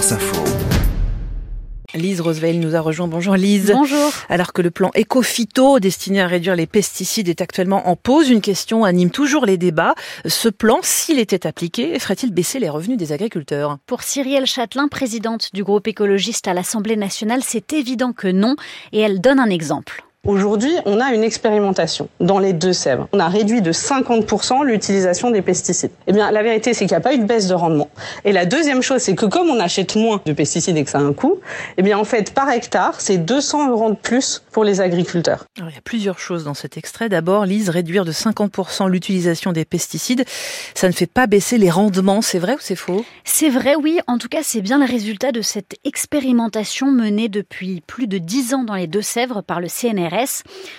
France Info. Lise Roosevelt nous a rejoint. Bonjour Lise. Bonjour. Alors que le plan éco-phyto destiné à réduire les pesticides est actuellement en pause, une question anime toujours les débats. Ce plan, s'il était appliqué, ferait-il baisser les revenus des agriculteurs? Pour Cyrielle Châtelain, présidente du groupe écologiste à l'Assemblée nationale, c'est évident que non, et elle donne un exemple. Aujourd'hui, on a une expérimentation dans les Deux-Sèvres. On a réduit de 50% l'utilisation des pesticides. Eh bien, la vérité, c'est qu'il n'y a pas eu de baisse de rendement. Et la deuxième chose, c'est que comme on achète moins de pesticides et que ça a un coût, eh bien, en fait, par hectare, c'est 200 euros de plus pour les agriculteurs. Alors, il y a plusieurs choses dans cet extrait. D'abord, Lise, réduire de 50% l'utilisation des pesticides, ça ne fait pas baisser les rendements. C'est vrai ou c'est faux? C'est vrai, oui. En tout cas, c'est bien le résultat de cette expérimentation menée depuis plus de 10 ans dans les Deux-Sèvres par le CNR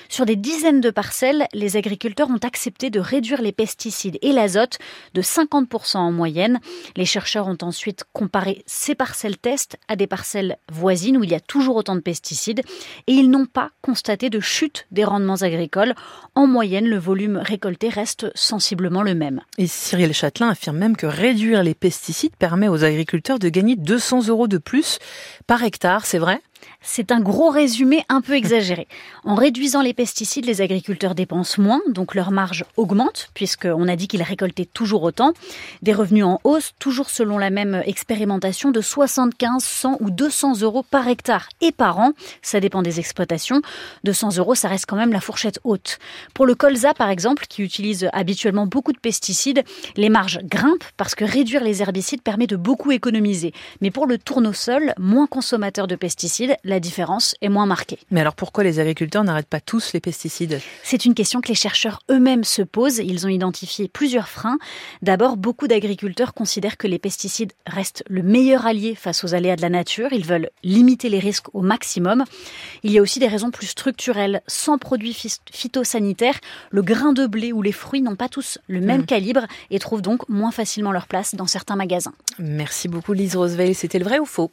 sur des dizaines de parcelles, les agriculteurs ont accepté de réduire les pesticides et l'azote de 50% en moyenne. Les chercheurs ont ensuite comparé ces parcelles test à des parcelles voisines où il y a toujours autant de pesticides et ils n'ont pas constaté de chute des rendements agricoles. En moyenne, le volume récolté reste sensiblement le même. Et Cyril Châtelain affirme même que réduire les pesticides permet aux agriculteurs de gagner 200 euros de plus par hectare, c'est vrai? C'est un gros résumé un peu exagéré. En réduisant les pesticides, les agriculteurs dépensent moins, donc leur marge augmente, puisqu'on a dit qu'ils récoltaient toujours autant. Des revenus en hausse, toujours selon la même expérimentation, de 75, 100 ou 200 euros par hectare et par an. Ça dépend des exploitations. 200 euros, ça reste quand même la fourchette haute. Pour le colza, par exemple, qui utilise habituellement beaucoup de pesticides, les marges grimpent parce que réduire les herbicides permet de beaucoup économiser. Mais pour le tournesol, moins consommateur de pesticides, la différence est moins marquée. Mais alors pourquoi les agriculteurs n'arrêtent pas tous les pesticides? C'est une question que les chercheurs eux-mêmes se posent. Ils ont identifié plusieurs freins. D'abord, beaucoup d'agriculteurs considèrent que les pesticides restent le meilleur allié face aux aléas de la nature. Ils veulent limiter les risques au maximum. Il y a aussi des raisons plus structurelles. Sans produits phytosanitaires, le grain de blé ou les fruits n'ont pas tous le même mmh. calibre et trouvent donc moins facilement leur place dans certains magasins. Merci beaucoup Lise Roosevelt. C'était le vrai ou faux?